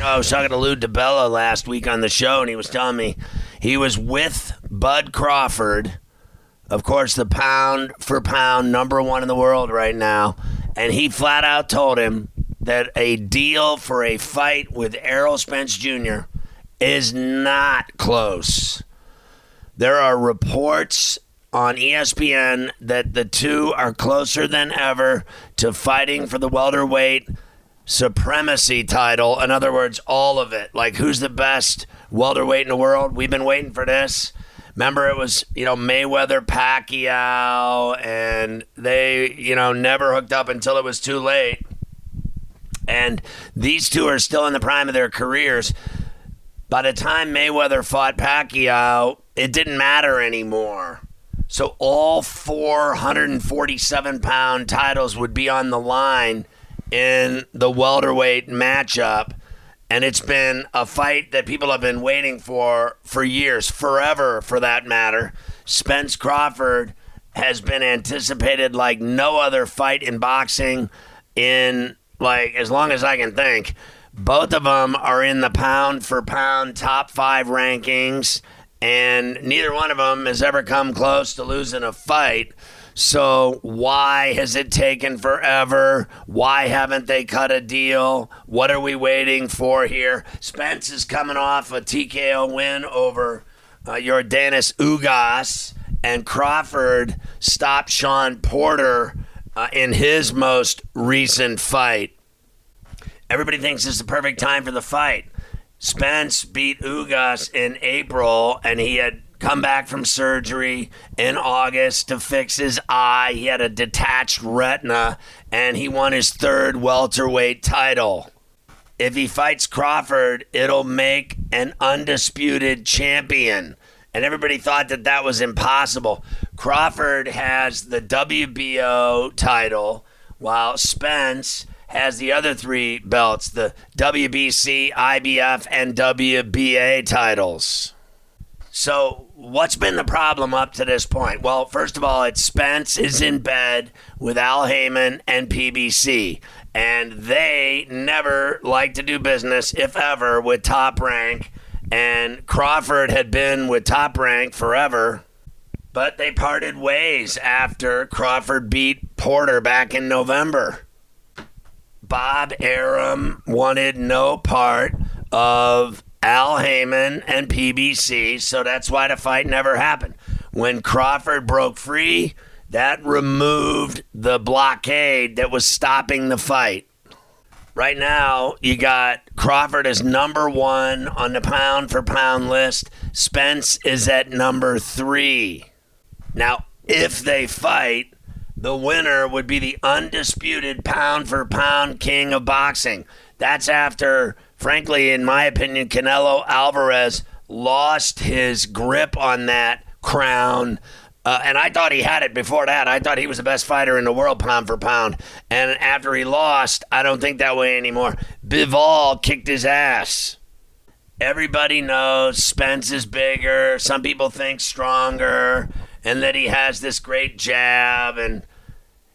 I was talking to Lou DiBella last week on the show, and he was telling me he was with Bud Crawford, of course, the pound for pound number one in the world right now, and he flat out told him that a deal for a fight with Errol Spence Jr. is not close. There are reports on ESPN that the two are closer than ever to fighting for the welterweight supremacy title. In other words, all of it. Like, who's the best welterweight in the world? We've been waiting for this. Remember, it was, you know, Mayweather, Pacquiao, and they, you know, never hooked up until it was too late. And these two are still in the prime of their careers. By the time Mayweather fought Pacquiao, it didn't matter anymore. So all 447 pound titles would be on the line in the welterweight matchup. And it's been a fight that people have been waiting for for years, forever for that matter. Spence Crawford has been anticipated like no other fight in boxing in like as long as I can think. Both of them are in the pound for pound top five rankings, and neither one of them has ever come close to losing a fight. So, why has it taken forever? Why haven't they cut a deal? What are we waiting for here? Spence is coming off a TKO win over uh, Yordenis Ugas, and Crawford stopped Shawn Porter uh, in his most recent fight. Everybody thinks it's the perfect time for the fight. Spence beat Ugas in April, and he had come back from surgery in August to fix his eye. He had a detached retina, and he won his third welterweight title. If he fights Crawford, it'll make an undisputed champion. And everybody thought that that was impossible. Crawford has the WBO title, while Spence has the other three belts the WBC, IBF, and WBA titles. So, what's been the problem up to this point? Well, first of all, it's Spence is in bed with Al Haymon and PBC, and they never like to do business, if ever, with Top Rank. And Crawford had been with Top Rank forever, but they parted ways after Crawford beat Porter back in November. Bob Arum wanted no part of Al Haymon and PBC, so that's why the fight never happened. When Crawford broke free, that removed the blockade that was stopping the fight. Right now, you got Crawford as number one on the pound for pound list. Spence is at number three. Now, if they fight, the winner would be the undisputed pound for pound king of boxing. That's after, frankly, in my opinion, Canelo Alvarez lost his grip on that crown. Uh, and I thought he had it before that. I thought he was the best fighter in the world, pound for pound. And after he lost, I don't think that way anymore. Bivol kicked his ass. Everybody knows Spence is bigger. Some people think stronger, and that he has this great jab. And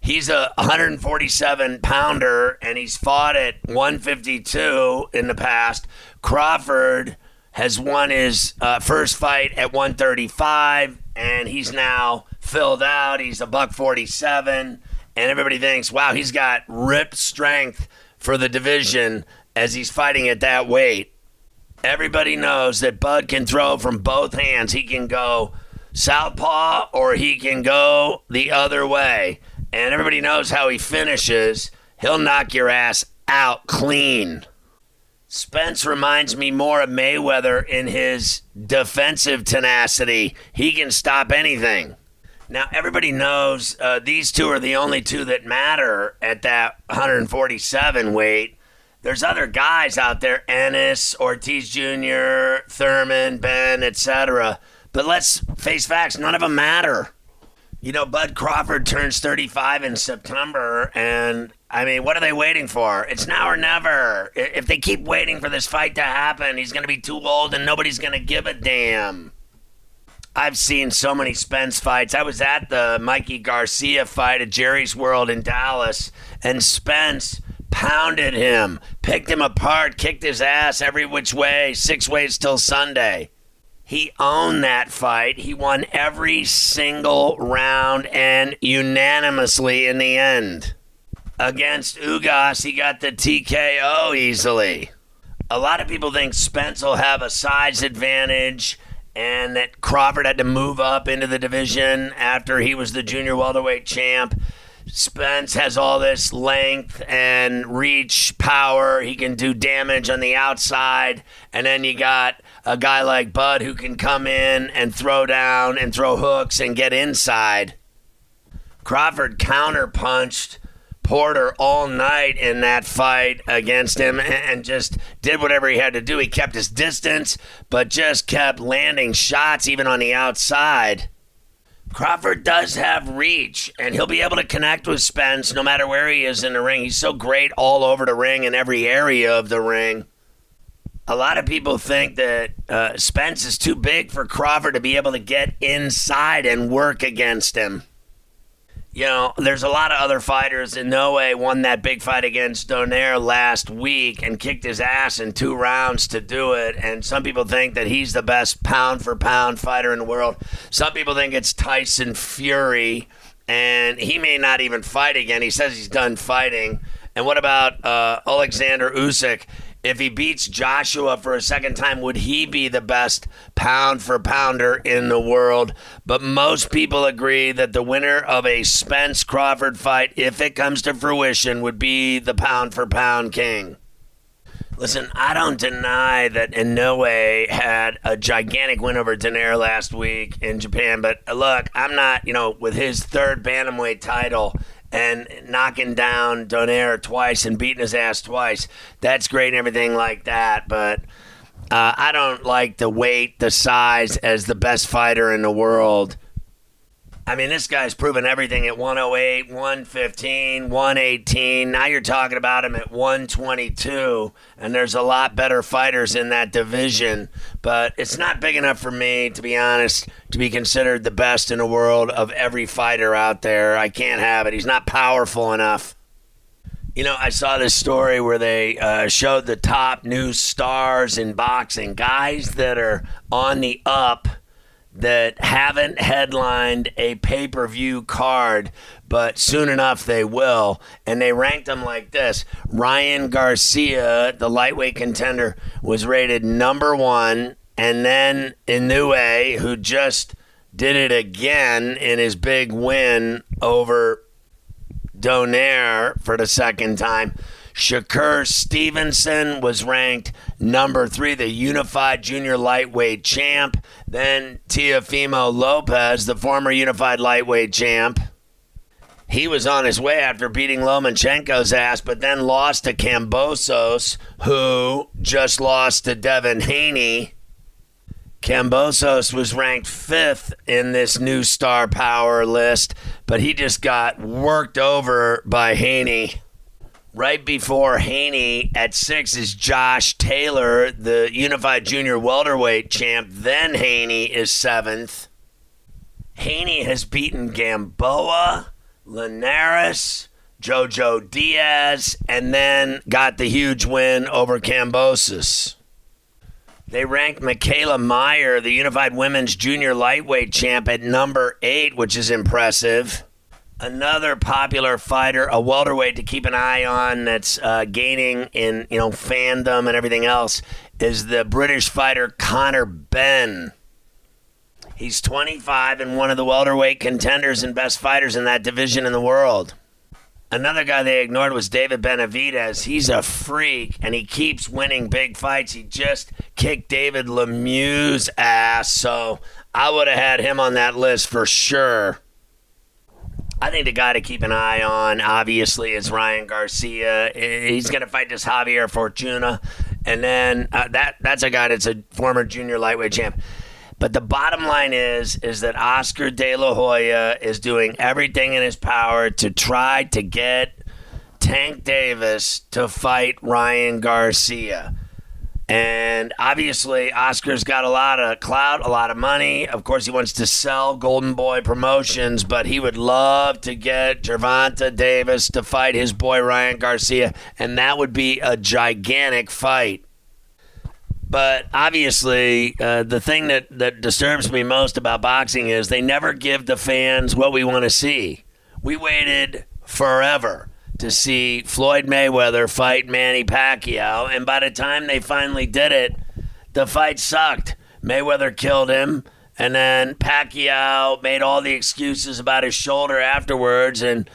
he's a 147 pounder, and he's fought at 152 in the past. Crawford has won his uh, first fight at 135, and he's now filled out. He's a buck 47, and everybody thinks, wow, he's got ripped strength for the division. as he's fighting at that weight. Everybody knows that Bud can throw from both hands. He can go southpaw or he can go the other way. And everybody knows how he finishes. He'll knock your ass out clean. Spence reminds me more of Mayweather in his defensive tenacity. He can stop anything. Now, everybody knows uh, these two are the only two that matter at that 147 weight. There's other guys out there, Ennis, Ortiz Jr., Thurman, Benn, etc. But let's face facts, none of them matter. You know, Bud Crawford turns 35 in September, and I mean, what are they waiting for? It's now or never. If they keep waiting for this fight to happen, he's going to be too old and nobody's going to give a damn. I've seen so many Spence fights. I was at the Mikey Garcia fight at Jerry's World in Dallas, and Spence pounded him, picked him apart, kicked his ass every which way, six ways till Sunday. He owned that fight. He won every single round and unanimously in the end. Against Ugas, he got the TKO easily. A lot of people think Spence will have a size advantage and that Crawford had to move up into the division after he was the junior welterweight champ. Spence has all this length and reach, power. He can do damage on the outside. And then you got a guy like Bud who can come in and throw down and throw hooks and get inside. Crawford counterpunched Porter all night in that fight against him and just did whatever he had to do. He kept his distance, but just kept landing shots even on the outside. Crawford does have reach, and he'll be able to connect with Spence no matter where he is in the ring. He's so great all over the ring in every area of the ring. A lot of people think that uh, Spence is too big for Crawford to be able to get inside and work against him. You know, there's a lot of other fighters. Inoue won that big fight against Donaire last week and kicked his ass in two rounds to do it. And some people think that he's the best pound for pound fighter in the world. Some people think it's Tyson Fury, and he may not even fight again. He says he's done fighting. And what about uh, Alexander Usyk? If he beats Joshua for a second time, would he be the best pound for pounder in the world? But most people agree that the winner of a Spence Crawford fight, if it comes to fruition, would be the pound for pound king. Listen, I don't deny that Inoue had a gigantic win over Donaire last week in Japan, but look, I'm not, you know, with his third bantamweight title and knocking down Donaire twice and beating his ass twice. That's great and everything like that, but uh, I don't like the weight, the size as the best fighter in the world. I mean, this guy's proven everything at 108, 115, 118. Now you're talking about him at 122, and there's a lot better fighters in that division. But it's not big enough for me, to be honest, to be considered the best in the world of every fighter out there. I can't have it. He's not powerful enough. You know, I saw this story where they uh, showed the top new stars in boxing, guys that are on the up that haven't headlined a pay per view card, but soon enough they will. And they ranked them like this Ryan Garcia, the lightweight contender, was rated number one. And then Inoue, who just did it again in his big win over Donaire for the second time Shakur Stevenson was ranked number three, the unified junior lightweight champ. Then Teofimo Lopez, the former unified lightweight champ. He was on his way after beating Lomachenko's ass, but then lost to Kambosos, who just lost to Devin Haney. Kambosos was ranked fifth in this new star power list, but he just got worked over by Haney. Right before Haney at six is Josh Taylor, the unified junior welterweight champ. Then Haney is seventh. Haney has beaten Gamboa, Linares, Jojo Diaz, and then got the huge win over Kambosos. They ranked Mikaela Mayer, the unified women's junior lightweight champ, at number eight, which is impressive. Another popular fighter, a welterweight to keep an eye on that's uh, gaining in you know fandom and everything else, is the British fighter Conor Benn. He's 25 and one of the welterweight contenders and best fighters in that division in the world. Another guy they ignored was David Benavidez. He's a freak and he keeps winning big fights. He just kicked David Lemieux's ass, so I would have had him on that list for sure. I think the guy to keep an eye on, obviously, is Ryan Garcia. He's going to fight this Javier Fortuna, and then uh, that that's a guy that's a former junior lightweight champ. But the bottom line is is that Oscar De La Hoya is doing everything in his power to try to get Tank Davis to fight Ryan Garcia. And obviously, Oscar's got a lot of clout, a lot of money. Of course, he wants to sell Golden Boy Promotions, but he would love to get Gervonta Davis to fight his boy Ryan Garcia, and that would be a gigantic fight. But obviously, uh, the thing that, that disturbs me most about boxing is they never give the fans what we want to see. We waited forever to see Floyd Mayweather fight Manny Pacquiao, and by the time they finally did it, the fight sucked. Mayweather killed him, and then Pacquiao made all the excuses about his shoulder afterwards, and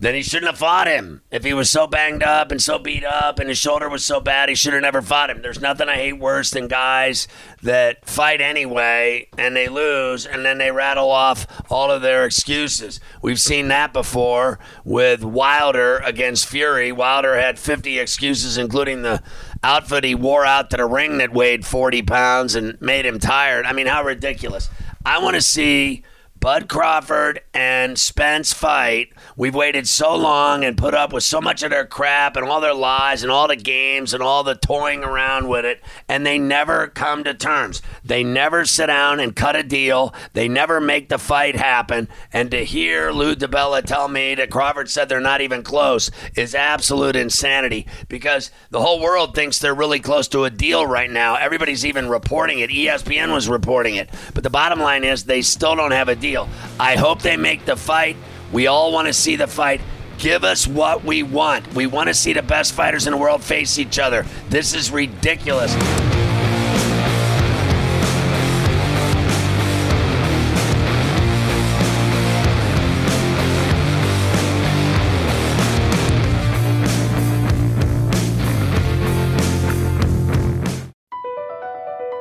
then he shouldn't have fought him. If he was so banged up and so beat up and his shoulder was so bad, he should have never fought him. There's nothing I hate worse than guys that fight anyway and they lose and then they rattle off all of their excuses. We've seen that before with Wilder against Fury. Wilder had 50 excuses, including the outfit he wore out to the ring that weighed 40 pounds and made him tired. I mean, how ridiculous. I want to see Bud Crawford and Spence fight. We've waited so long and put up with so much of their crap and all their lies and all the games and all the toying around with it, and they never come to terms. They never sit down and cut a deal. They never make the fight happen. And to hear Lou DiBella tell me that Crawford said they're not even close is absolute insanity because the whole world thinks they're really close to a deal right now. Everybody's even reporting it. ESPN was reporting it. But the bottom line is they still don't have a deal deal. I hope they make the fight. We all want to see the fight. Give us what we want. We want to see the best fighters in the world face each other. This is ridiculous.